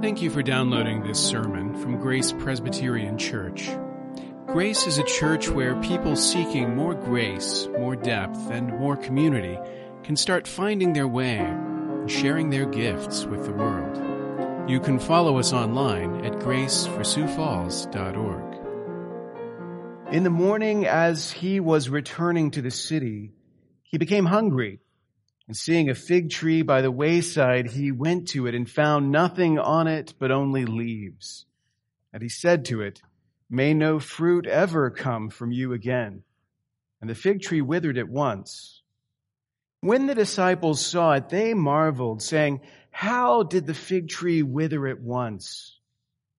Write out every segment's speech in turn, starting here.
Thank you for downloading this sermon from Grace Presbyterian Church. Grace is a church where people seeking more grace, more depth, and more community can start finding their way and sharing their gifts with the world. You can follow us online at graceforsiouxfalls.org. In the morning, as he was returning to the city, he became hungry. And seeing a fig tree by the wayside, he went to it and found nothing on it but only leaves. And he said to it, May no fruit ever come from you again. And the fig tree withered at once. When the disciples saw it, they marveled, saying, How did the fig tree wither at once?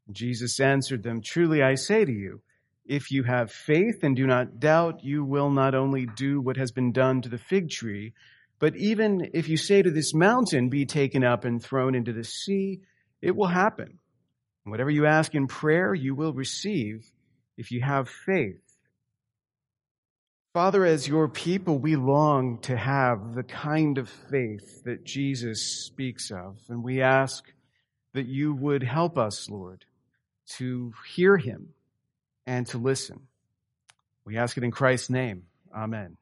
And Jesus answered them, Truly I say to you, if you have faith and do not doubt, you will not only do what has been done to the fig tree, but even if you say to this mountain, be taken up and thrown into the sea, it will happen. Whatever you ask in prayer, you will receive if you have faith. Father, as your people, we long to have the kind of faith that Jesus speaks of, and we ask that you would help us, Lord, to hear him and to listen. We ask it in Christ's name. Amen.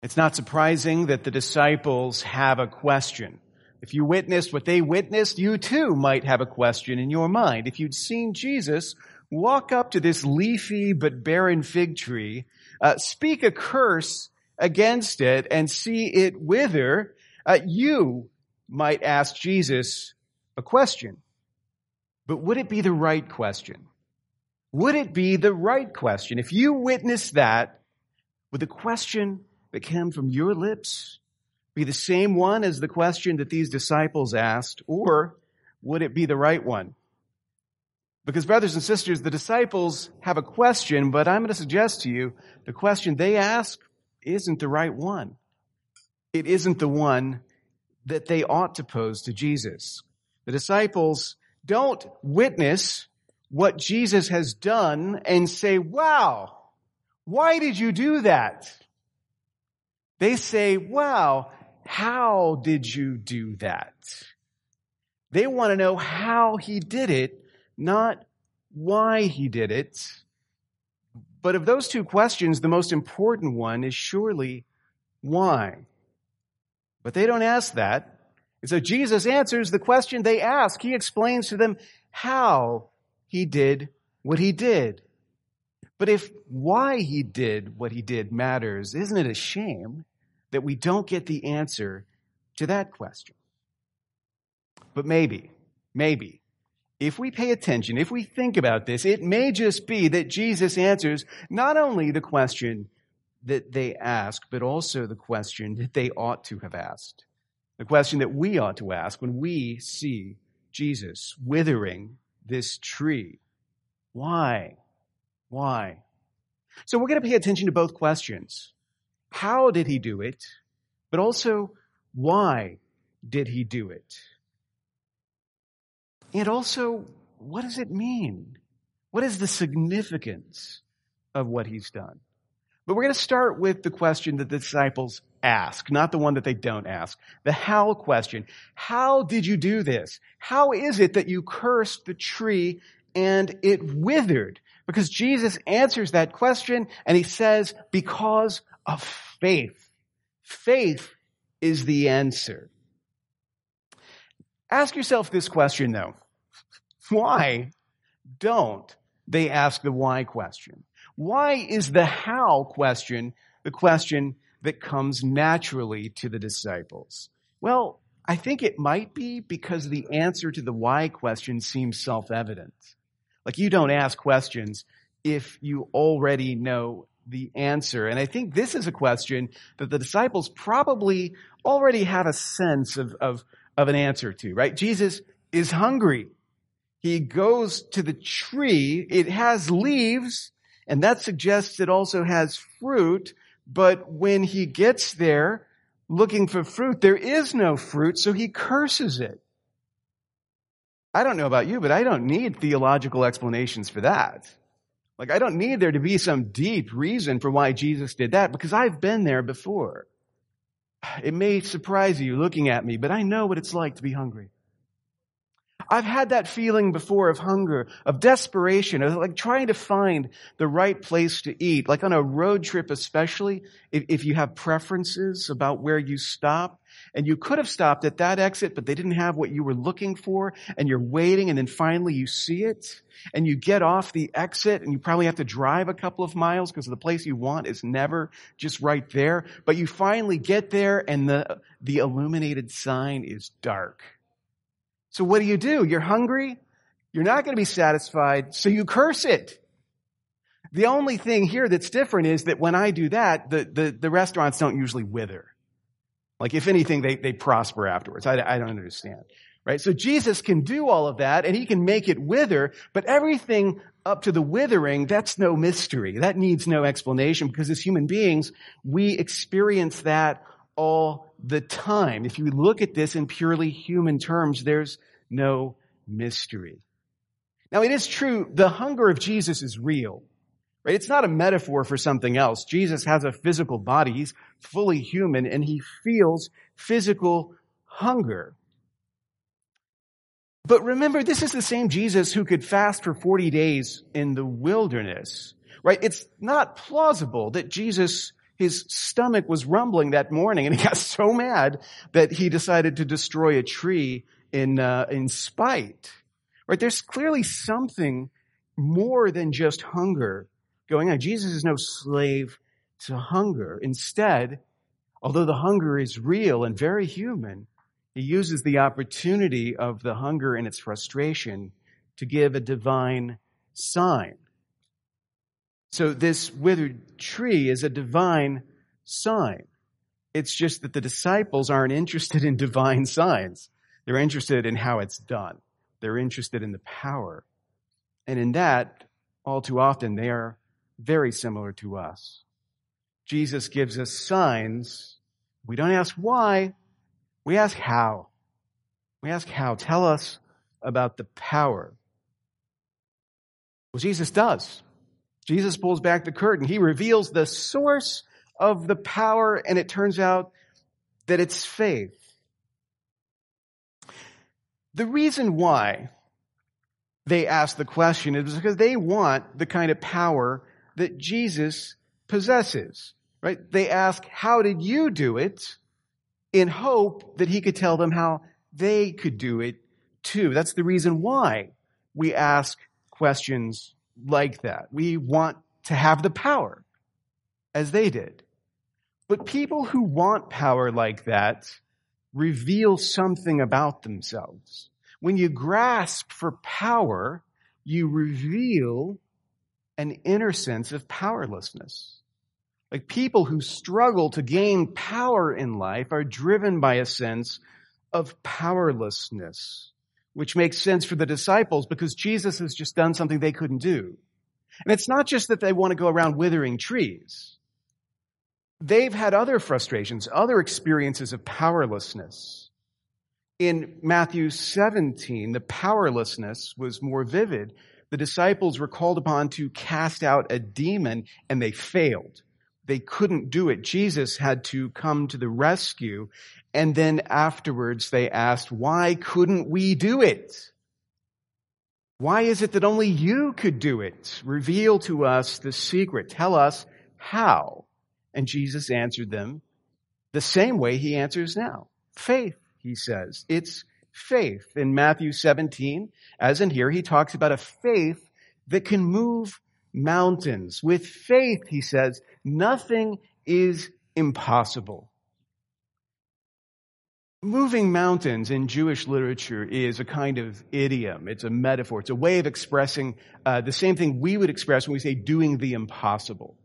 It's not surprising that the disciples have a question. If you witnessed what they witnessed, you too might have a question in your mind. If you'd seen Jesus walk up to this leafy but barren fig tree, uh, speak a curse against it, and see it wither, uh, you might ask Jesus a question. But would it be the right question? Would it be the right question? If you witnessed that, would the question that came from your lips be the same one as the question that these disciples asked, or would it be the right one? Because brothers and sisters, the disciples have a question, but I'm going to suggest to you the question they ask isn't the right one. It isn't the one that they ought to pose to Jesus. The disciples don't witness what Jesus has done and say, wow, why did you do that? They say, wow, how did you do that? They want to know how he did it, not why he did it. But of those two questions, the most important one is surely why. But they don't ask that. And so Jesus answers the question they ask. He explains to them how he did what he did. But if why he did what he did matters, isn't it a shame that we don't get the answer to that question? But maybe, maybe, if we pay attention, if we think about this, it may just be that Jesus answers not only the question that they ask, but also the question that they ought to have asked. The question that we ought to ask when we see Jesus withering this tree. Why? Why? So we're going to pay attention to both questions. How did he do it? But also, why did he do it? And also, what does it mean? What is the significance of what he's done? But we're going to start with the question that the disciples ask, not the one that they don't ask. The how question. How did you do this? How is it that you cursed the tree and it withered? Because Jesus answers that question and he says, because of faith. Faith is the answer. Ask yourself this question though. Why don't they ask the why question? Why is the how question the question that comes naturally to the disciples? Well, I think it might be because the answer to the why question seems self-evident. Like you don't ask questions if you already know the answer. And I think this is a question that the disciples probably already have a sense of, of, of an answer to, right? Jesus is hungry. He goes to the tree. It has leaves, and that suggests it also has fruit. But when he gets there looking for fruit, there is no fruit, so he curses it. I don't know about you, but I don't need theological explanations for that. Like, I don't need there to be some deep reason for why Jesus did that because I've been there before. It may surprise you looking at me, but I know what it's like to be hungry. I've had that feeling before of hunger, of desperation, of like trying to find the right place to eat. Like on a road trip, especially if, if, you have preferences about where you stop and you could have stopped at that exit, but they didn't have what you were looking for and you're waiting and then finally you see it and you get off the exit and you probably have to drive a couple of miles because the place you want is never just right there. But you finally get there and the, the illuminated sign is dark so what do you do? You're hungry. You're not going to be satisfied. So you curse it. The only thing here that's different is that when I do that, the, the, the restaurants don't usually wither. Like if anything, they, they prosper afterwards. I, I don't understand. Right? So Jesus can do all of that and he can make it wither, but everything up to the withering, that's no mystery. That needs no explanation because as human beings, we experience that all the time. If you look at this in purely human terms, there's no mystery. Now it is true, the hunger of Jesus is real. Right? It's not a metaphor for something else. Jesus has a physical body. He's fully human and he feels physical hunger. But remember, this is the same Jesus who could fast for 40 days in the wilderness, right? It's not plausible that Jesus his stomach was rumbling that morning and he got so mad that he decided to destroy a tree in, uh, in spite. Right? There's clearly something more than just hunger going on. Jesus is no slave to hunger. Instead, although the hunger is real and very human, he uses the opportunity of the hunger and its frustration to give a divine sign. So this withered tree is a divine sign. It's just that the disciples aren't interested in divine signs. They're interested in how it's done. They're interested in the power. And in that, all too often, they are very similar to us. Jesus gives us signs. We don't ask why. We ask how. We ask how. Tell us about the power. Well, Jesus does. Jesus pulls back the curtain. He reveals the source of the power, and it turns out that it's faith. The reason why they ask the question is because they want the kind of power that Jesus possesses, right? They ask, how did you do it? In hope that he could tell them how they could do it too. That's the reason why we ask questions like that. We want to have the power as they did. But people who want power like that reveal something about themselves. When you grasp for power, you reveal an inner sense of powerlessness. Like people who struggle to gain power in life are driven by a sense of powerlessness which makes sense for the disciples because Jesus has just done something they couldn't do. And it's not just that they want to go around withering trees. They've had other frustrations, other experiences of powerlessness. In Matthew 17, the powerlessness was more vivid. The disciples were called upon to cast out a demon and they failed. They couldn't do it. Jesus had to come to the rescue and then afterwards they asked, why couldn't we do it? Why is it that only you could do it? Reveal to us the secret. Tell us how. And Jesus answered them the same way he answers now. Faith, he says. It's faith. In Matthew 17, as in here, he talks about a faith that can move mountains. With faith, he says, nothing is impossible. Moving mountains in Jewish literature is a kind of idiom. It's a metaphor. It's a way of expressing uh, the same thing we would express when we say doing the impossible,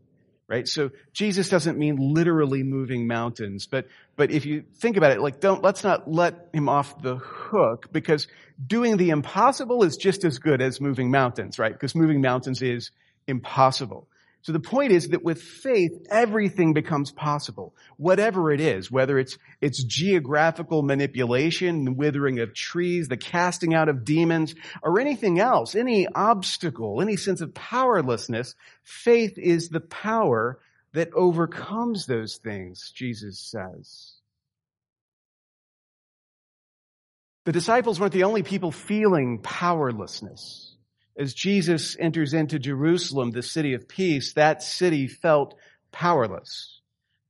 right? So Jesus doesn't mean literally moving mountains, but but if you think about it, like don't let's not let him off the hook because doing the impossible is just as good as moving mountains, right? Because moving mountains is impossible. So the point is that with faith, everything becomes possible, whatever it is, whether it's, it's geographical manipulation, the withering of trees, the casting out of demons, or anything else, any obstacle, any sense of powerlessness, faith is the power that overcomes those things, Jesus says. The disciples weren't the only people feeling powerlessness. As Jesus enters into Jerusalem, the city of peace, that city felt powerless.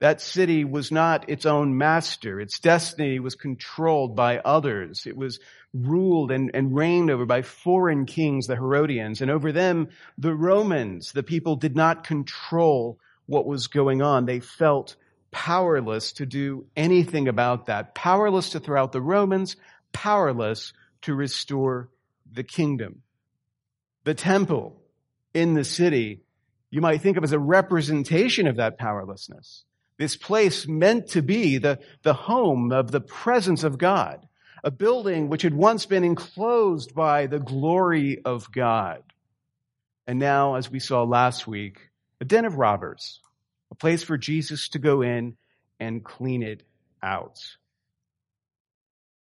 That city was not its own master. Its destiny was controlled by others. It was ruled and, and reigned over by foreign kings, the Herodians, and over them, the Romans. The people did not control what was going on. They felt powerless to do anything about that. Powerless to throw out the Romans, powerless to restore the kingdom. The temple in the city, you might think of as a representation of that powerlessness. This place meant to be the, the home of the presence of God, a building which had once been enclosed by the glory of God. And now, as we saw last week, a den of robbers, a place for Jesus to go in and clean it out.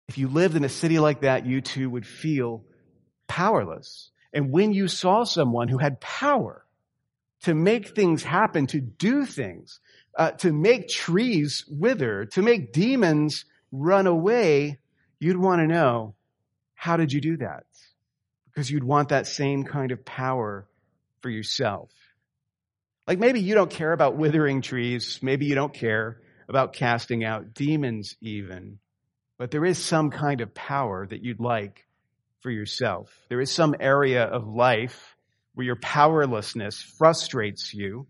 If you lived in a city like that, you too would feel powerless. And when you saw someone who had power to make things happen, to do things, uh, to make trees wither, to make demons run away, you'd want to know, how did you do that? Because you'd want that same kind of power for yourself. Like maybe you don't care about withering trees. Maybe you don't care about casting out demons even. But there is some kind of power that you'd like for yourself. There is some area of life where your powerlessness frustrates you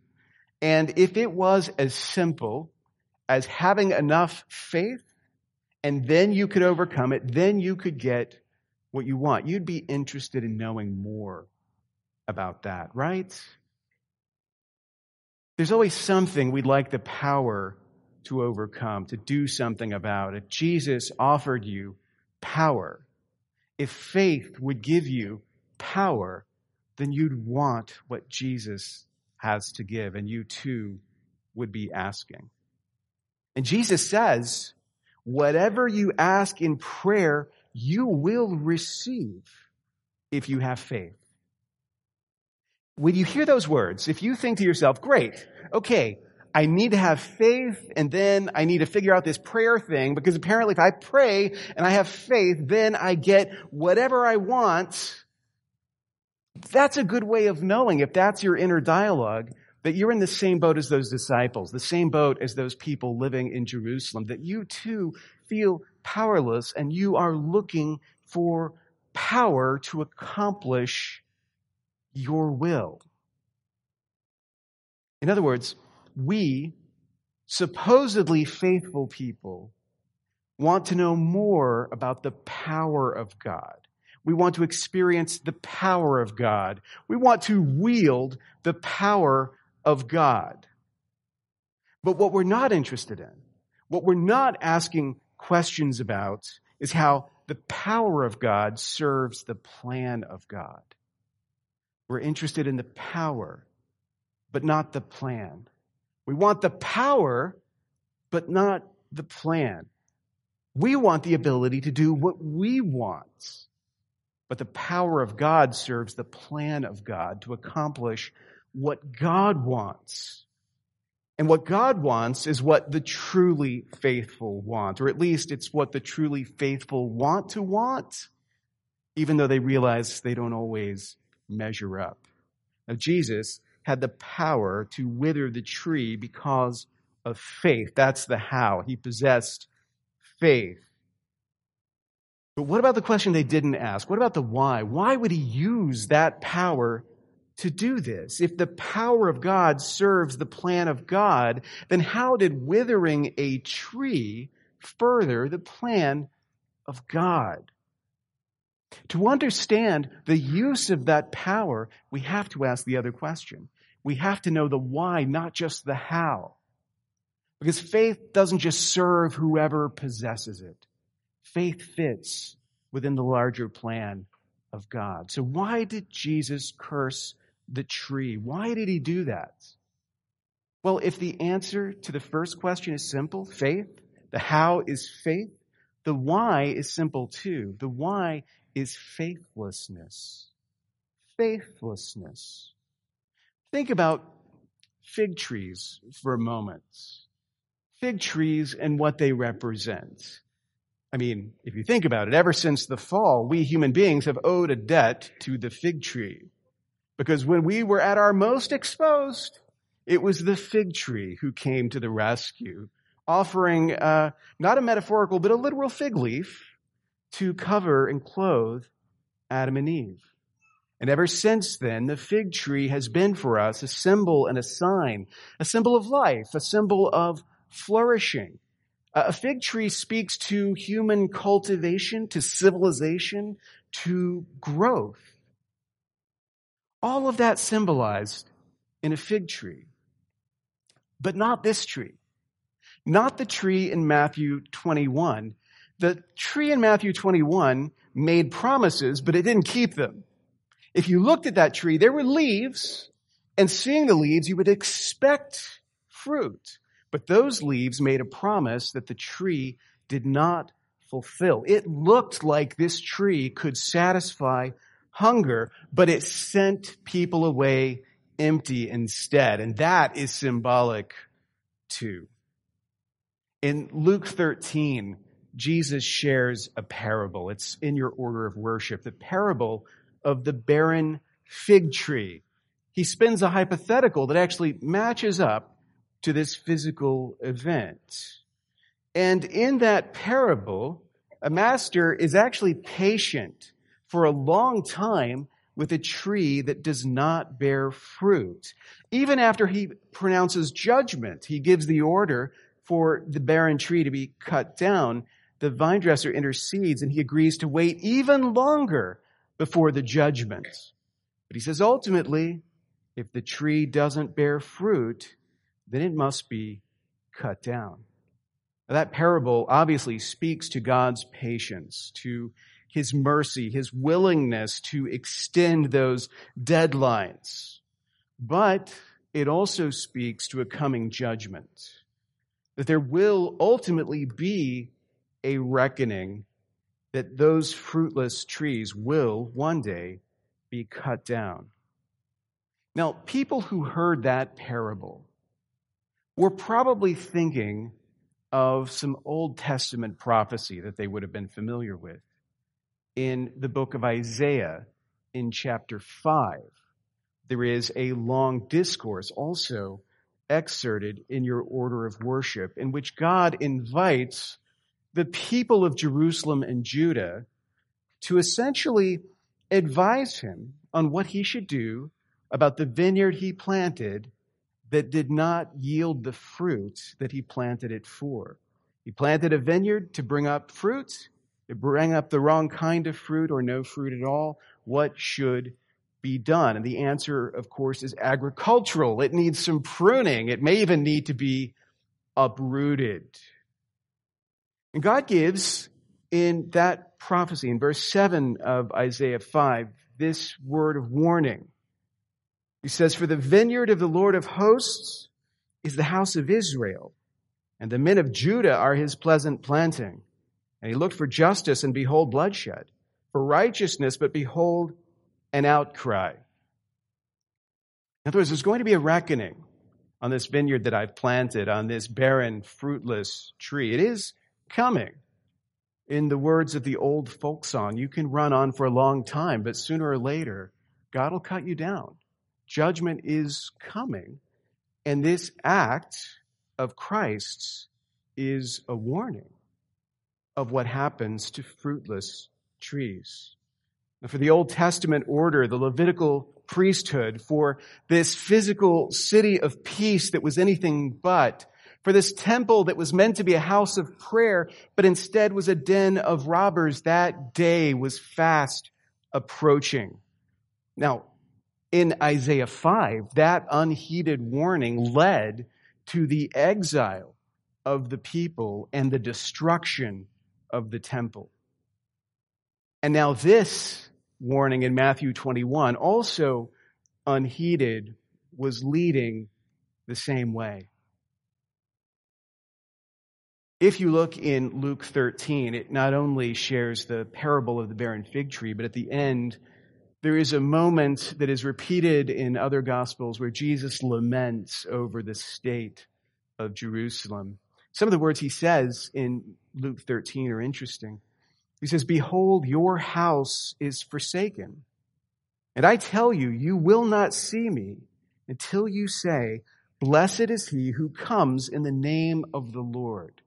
and if it was as simple as having enough faith and then you could overcome it, then you could get what you want. You'd be interested in knowing more about that, right? There's always something we'd like the power to overcome, to do something about. If Jesus offered you power, if faith would give you power, then you'd want what Jesus has to give, and you too would be asking. And Jesus says, whatever you ask in prayer, you will receive if you have faith. When you hear those words, if you think to yourself, great, okay, I need to have faith and then I need to figure out this prayer thing because apparently if I pray and I have faith, then I get whatever I want that's a good way of knowing, if that's your inner dialogue, that you're in the same boat as those disciples, the same boat as those people living in Jerusalem, that you too feel powerless and you are looking for power to accomplish your will. In other words, we, supposedly faithful people, want to know more about the power of God. We want to experience the power of God. We want to wield the power of God. But what we're not interested in, what we're not asking questions about, is how the power of God serves the plan of God. We're interested in the power, but not the plan. We want the power, but not the plan. We want the ability to do what we want. But the power of God serves the plan of God to accomplish what God wants. And what God wants is what the truly faithful want, or at least it's what the truly faithful want to want, even though they realize they don't always measure up. Now, Jesus had the power to wither the tree because of faith. That's the how. He possessed faith. But what about the question they didn't ask? What about the why? Why would he use that power to do this? If the power of God serves the plan of God, then how did withering a tree further the plan of God? To understand the use of that power, we have to ask the other question. We have to know the why, not just the how. Because faith doesn't just serve whoever possesses it faith fits within the larger plan of God. So why did Jesus curse the tree? Why did he do that? Well, if the answer to the first question is simple, faith, the how is faith, the why is simple too. The why is faithlessness. Faithlessness. Think about fig trees for a moment. Fig trees and what they represent. I mean, if you think about it, ever since the fall, we human beings have owed a debt to the fig tree. Because when we were at our most exposed, it was the fig tree who came to the rescue, offering uh, not a metaphorical, but a literal fig leaf to cover and clothe Adam and Eve. And ever since then, the fig tree has been for us a symbol and a sign, a symbol of life, a symbol of flourishing. A fig tree speaks to human cultivation, to civilization, to growth. All of that symbolized in a fig tree. But not this tree. Not the tree in Matthew 21. The tree in Matthew 21 made promises, but it didn't keep them. If you looked at that tree, there were leaves, and seeing the leaves, you would expect fruit. But those leaves made a promise that the tree did not fulfill. It looked like this tree could satisfy hunger, but it sent people away empty instead. And that is symbolic too. In Luke 13, Jesus shares a parable. It's in your order of worship. The parable of the barren fig tree. He spins a hypothetical that actually matches up to this physical event. And in that parable, a master is actually patient for a long time with a tree that does not bear fruit. Even after he pronounces judgment, he gives the order for the barren tree to be cut down. The vine dresser intercedes and he agrees to wait even longer before the judgment. But he says ultimately, if the tree doesn't bear fruit, then it must be cut down. Now, that parable obviously speaks to God's patience, to his mercy, his willingness to extend those deadlines. But it also speaks to a coming judgment. That there will ultimately be a reckoning that those fruitless trees will one day be cut down. Now, people who heard that parable were probably thinking of some Old Testament prophecy that they would have been familiar with in the book of Isaiah in chapter 5. There is a long discourse also excerpted in your order of worship in which God invites the people of Jerusalem and Judah to essentially advise him on what he should do about the vineyard he planted that did not yield the fruit that he planted it for. He planted a vineyard to bring up fruit. It bring up the wrong kind of fruit or no fruit at all. What should be done? And the answer, of course, is agricultural. It needs some pruning. It may even need to be uprooted. And God gives in that prophecy, in verse 7 of Isaiah 5, this word of warning. He says, For the vineyard of the Lord of hosts is the house of Israel, and the men of Judah are his pleasant planting. And he looked for justice, and behold, bloodshed, for righteousness, but behold, an outcry. In other words, there's going to be a reckoning on this vineyard that I've planted, on this barren, fruitless tree. It is coming. In the words of the old folk song, you can run on for a long time, but sooner or later, God will cut you down. Judgment is coming. And this act of Christ's is a warning of what happens to fruitless trees. For the Old Testament order, the Levitical priesthood, for this physical city of peace that was anything but, for this temple that was meant to be a house of prayer, but instead was a den of robbers, that day was fast approaching. Now, in Isaiah 5, that unheeded warning led to the exile of the people and the destruction of the temple. And now this warning in Matthew 21, also unheeded, was leading the same way. If you look in Luke 13, it not only shares the parable of the barren fig tree, but at the end, there is a moment that is repeated in other gospels where Jesus laments over the state of Jerusalem. Some of the words he says in Luke 13 are interesting. He says, Behold, your house is forsaken. And I tell you, you will not see me until you say, Blessed is he who comes in the name of the Lord.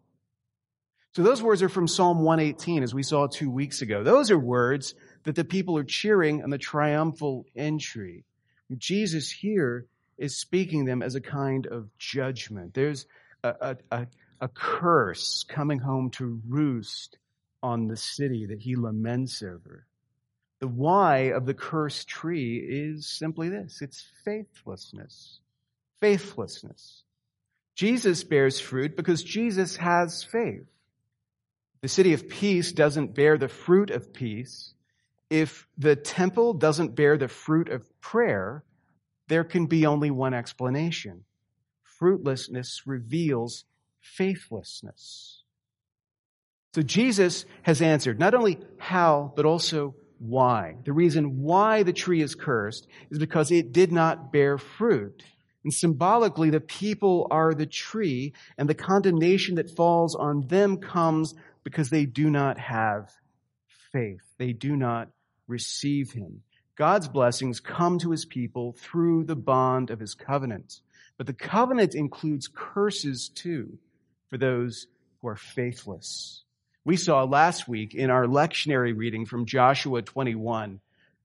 So those words are from Psalm 118, as we saw two weeks ago. Those are words that the people are cheering on the triumphal entry. Jesus here is speaking them as a kind of judgment. There's a, a, a curse coming home to roost on the city that he laments over. The why of the cursed tree is simply this it's faithlessness. Faithlessness. Jesus bears fruit because Jesus has faith. The city of peace doesn't bear the fruit of peace. If the temple doesn't bear the fruit of prayer, there can be only one explanation. Fruitlessness reveals faithlessness. So Jesus has answered not only how, but also why. The reason why the tree is cursed is because it did not bear fruit. And symbolically, the people are the tree, and the condemnation that falls on them comes because they do not have faith. They do not receive him. God's blessings come to his people through the bond of his covenant. But the covenant includes curses too for those who are faithless. We saw last week in our lectionary reading from Joshua 21,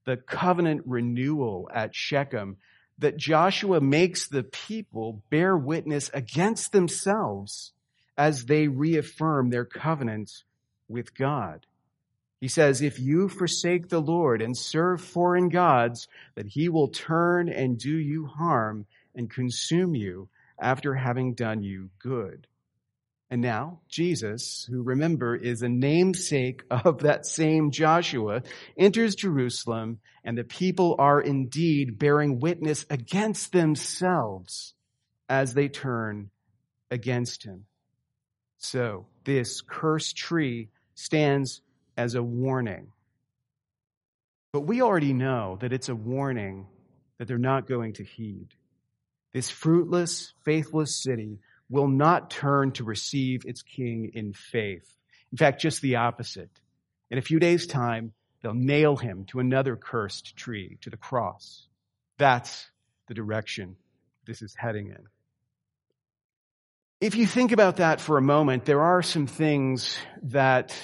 the covenant renewal at Shechem, that Joshua makes the people bear witness against themselves as they reaffirm their covenant with God. He says, if you forsake the Lord and serve foreign gods, that he will turn and do you harm and consume you after having done you good. And now, Jesus, who remember is a namesake of that same Joshua, enters Jerusalem, and the people are indeed bearing witness against themselves as they turn against him. So, this cursed tree stands as a warning. But we already know that it's a warning that they're not going to heed. This fruitless, faithless city will not turn to receive its king in faith. In fact, just the opposite. In a few days' time, they'll nail him to another cursed tree, to the cross. That's the direction this is heading in. If you think about that for a moment, there are some things that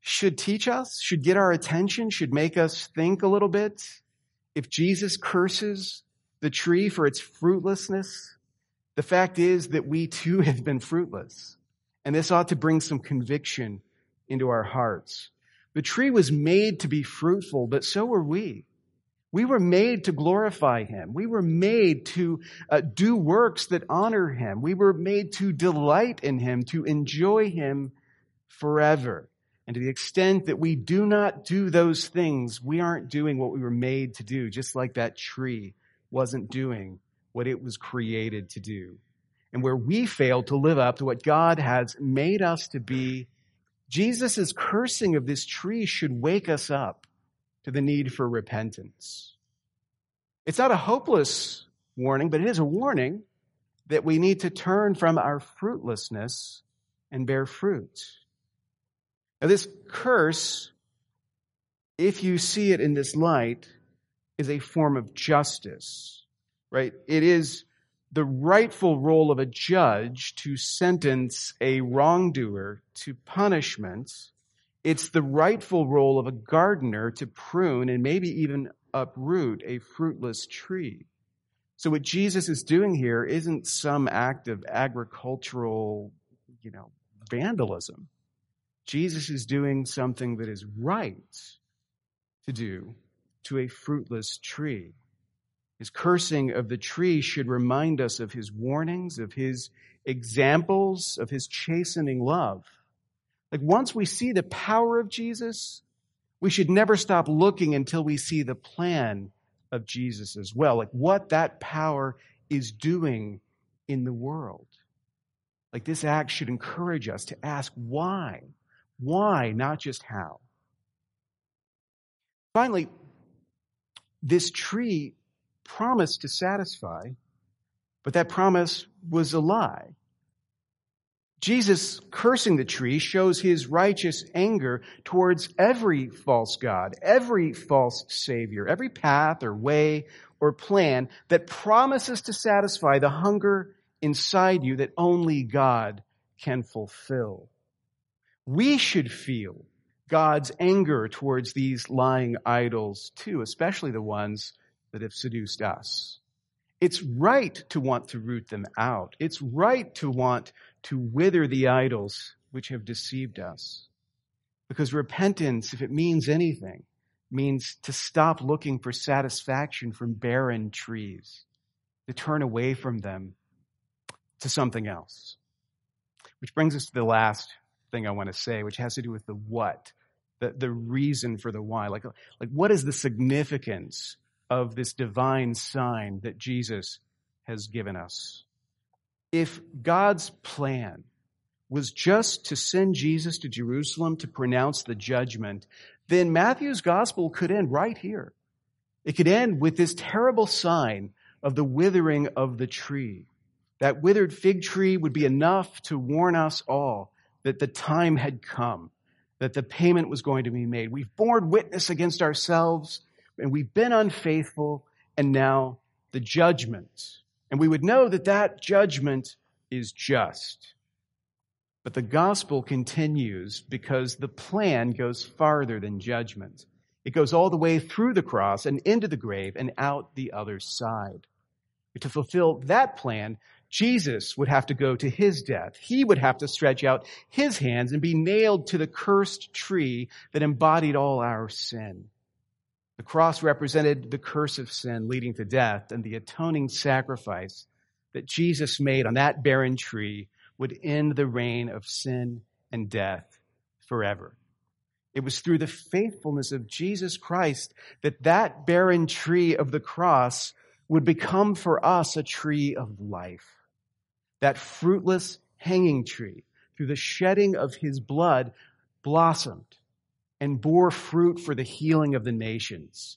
should teach us, should get our attention, should make us think a little bit. If Jesus curses the tree for its fruitlessness, the fact is that we too have been fruitless. And this ought to bring some conviction into our hearts. The tree was made to be fruitful, but so were we. We were made to glorify Him. We were made to uh, do works that honor Him. We were made to delight in Him, to enjoy Him forever. And to the extent that we do not do those things, we aren't doing what we were made to do, just like that tree wasn't doing what it was created to do. And where we fail to live up to what God has made us to be, Jesus' cursing of this tree should wake us up to the need for repentance. It's not a hopeless warning, but it is a warning that we need to turn from our fruitlessness and bear fruit. Now, this curse, if you see it in this light, is a form of justice right? It is the rightful role of a judge to sentence a wrongdoer to punishment. It's the rightful role of a gardener to prune and maybe even uproot a fruitless tree. So what Jesus is doing here isn't some act of agricultural, you know, vandalism. Jesus is doing something that is right to do to a fruitless tree. His cursing of the tree should remind us of his warnings, of his examples, of his chastening love. Like once we see the power of Jesus, we should never stop looking until we see the plan of Jesus as well. Like what that power is doing in the world. Like this act should encourage us to ask why? Why, not just how? Finally, this tree promised to satisfy, but that promise was a lie. Jesus cursing the tree shows his righteous anger towards every false God, every false savior, every path or way or plan that promises to satisfy the hunger inside you that only God can fulfill. We should feel God's anger towards these lying idols too, especially the ones that have seduced us. It's right to want to root them out. It's right to want to wither the idols which have deceived us. Because repentance, if it means anything, means to stop looking for satisfaction from barren trees, to turn away from them to something else. Which brings us to the last thing I want to say, which has to do with the what, the, the reason for the why. Like, like, what is the significance of this divine sign that Jesus has given us? If God's plan was just to send Jesus to Jerusalem to pronounce the judgment, then Matthew's gospel could end right here. It could end with this terrible sign of the withering of the tree. That withered fig tree would be enough to warn us all that the time had come, that the payment was going to be made. We've borne witness against ourselves and we've been unfaithful and now the judgment. And we would know that that judgment is just. But the gospel continues because the plan goes farther than judgment. It goes all the way through the cross and into the grave and out the other side. To fulfill that plan, Jesus would have to go to his death. He would have to stretch out his hands and be nailed to the cursed tree that embodied all our sin. The cross represented the curse of sin leading to death and the atoning sacrifice that Jesus made on that barren tree would end the reign of sin and death forever. It was through the faithfulness of Jesus Christ that that barren tree of the cross would become for us a tree of life. That fruitless hanging tree, through the shedding of his blood, blossomed and bore fruit for the healing of the nations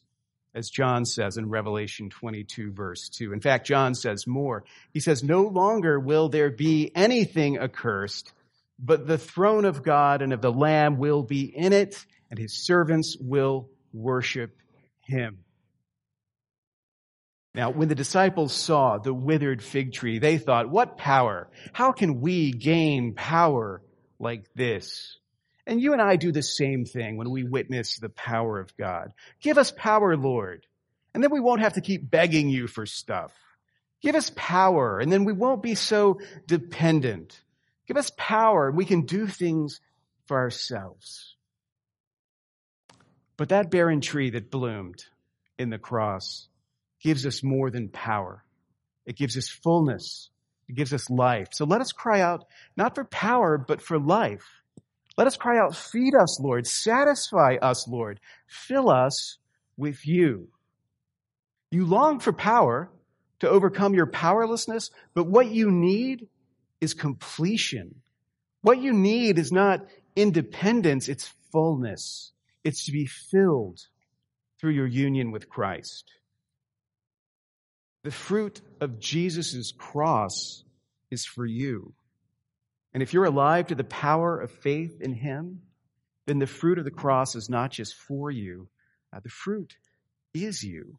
as John says in Revelation 22 verse 2. In fact, John says more. He says, no longer will there be anything accursed, but the throne of God and of the Lamb will be in it, and his servants will worship him. Now, when the disciples saw the withered fig tree, they thought, what power? How can we gain power like this? And you and I do the same thing when we witness the power of God. Give us power, Lord. And then we won't have to keep begging you for stuff. Give us power, and then we won't be so dependent. Give us power, and we can do things for ourselves. But that barren tree that bloomed in the cross gives us more than power. It gives us fullness. It gives us life. So let us cry out, not for power, but for life. Let us cry out, feed us, Lord. Satisfy us, Lord. Fill us with you. You long for power to overcome your powerlessness, but what you need is completion. What you need is not independence, it's fullness. It's to be filled through your union with Christ. The fruit of Jesus' cross is for you. And if you're alive to the power of faith in Him, then the fruit of the cross is not just for you, uh, the fruit is you.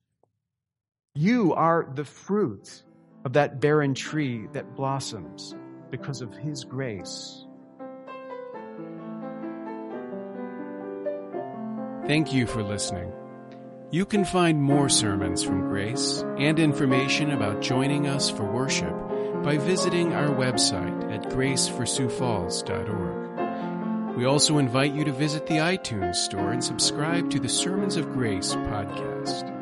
You are the fruit of that barren tree that blossoms because of His grace. Thank you for listening. You can find more sermons from Grace and information about joining us for worship by visiting our website at graceforsiouxfalls.org. We also invite you to visit the iTunes store and subscribe to the Sermons of Grace podcast.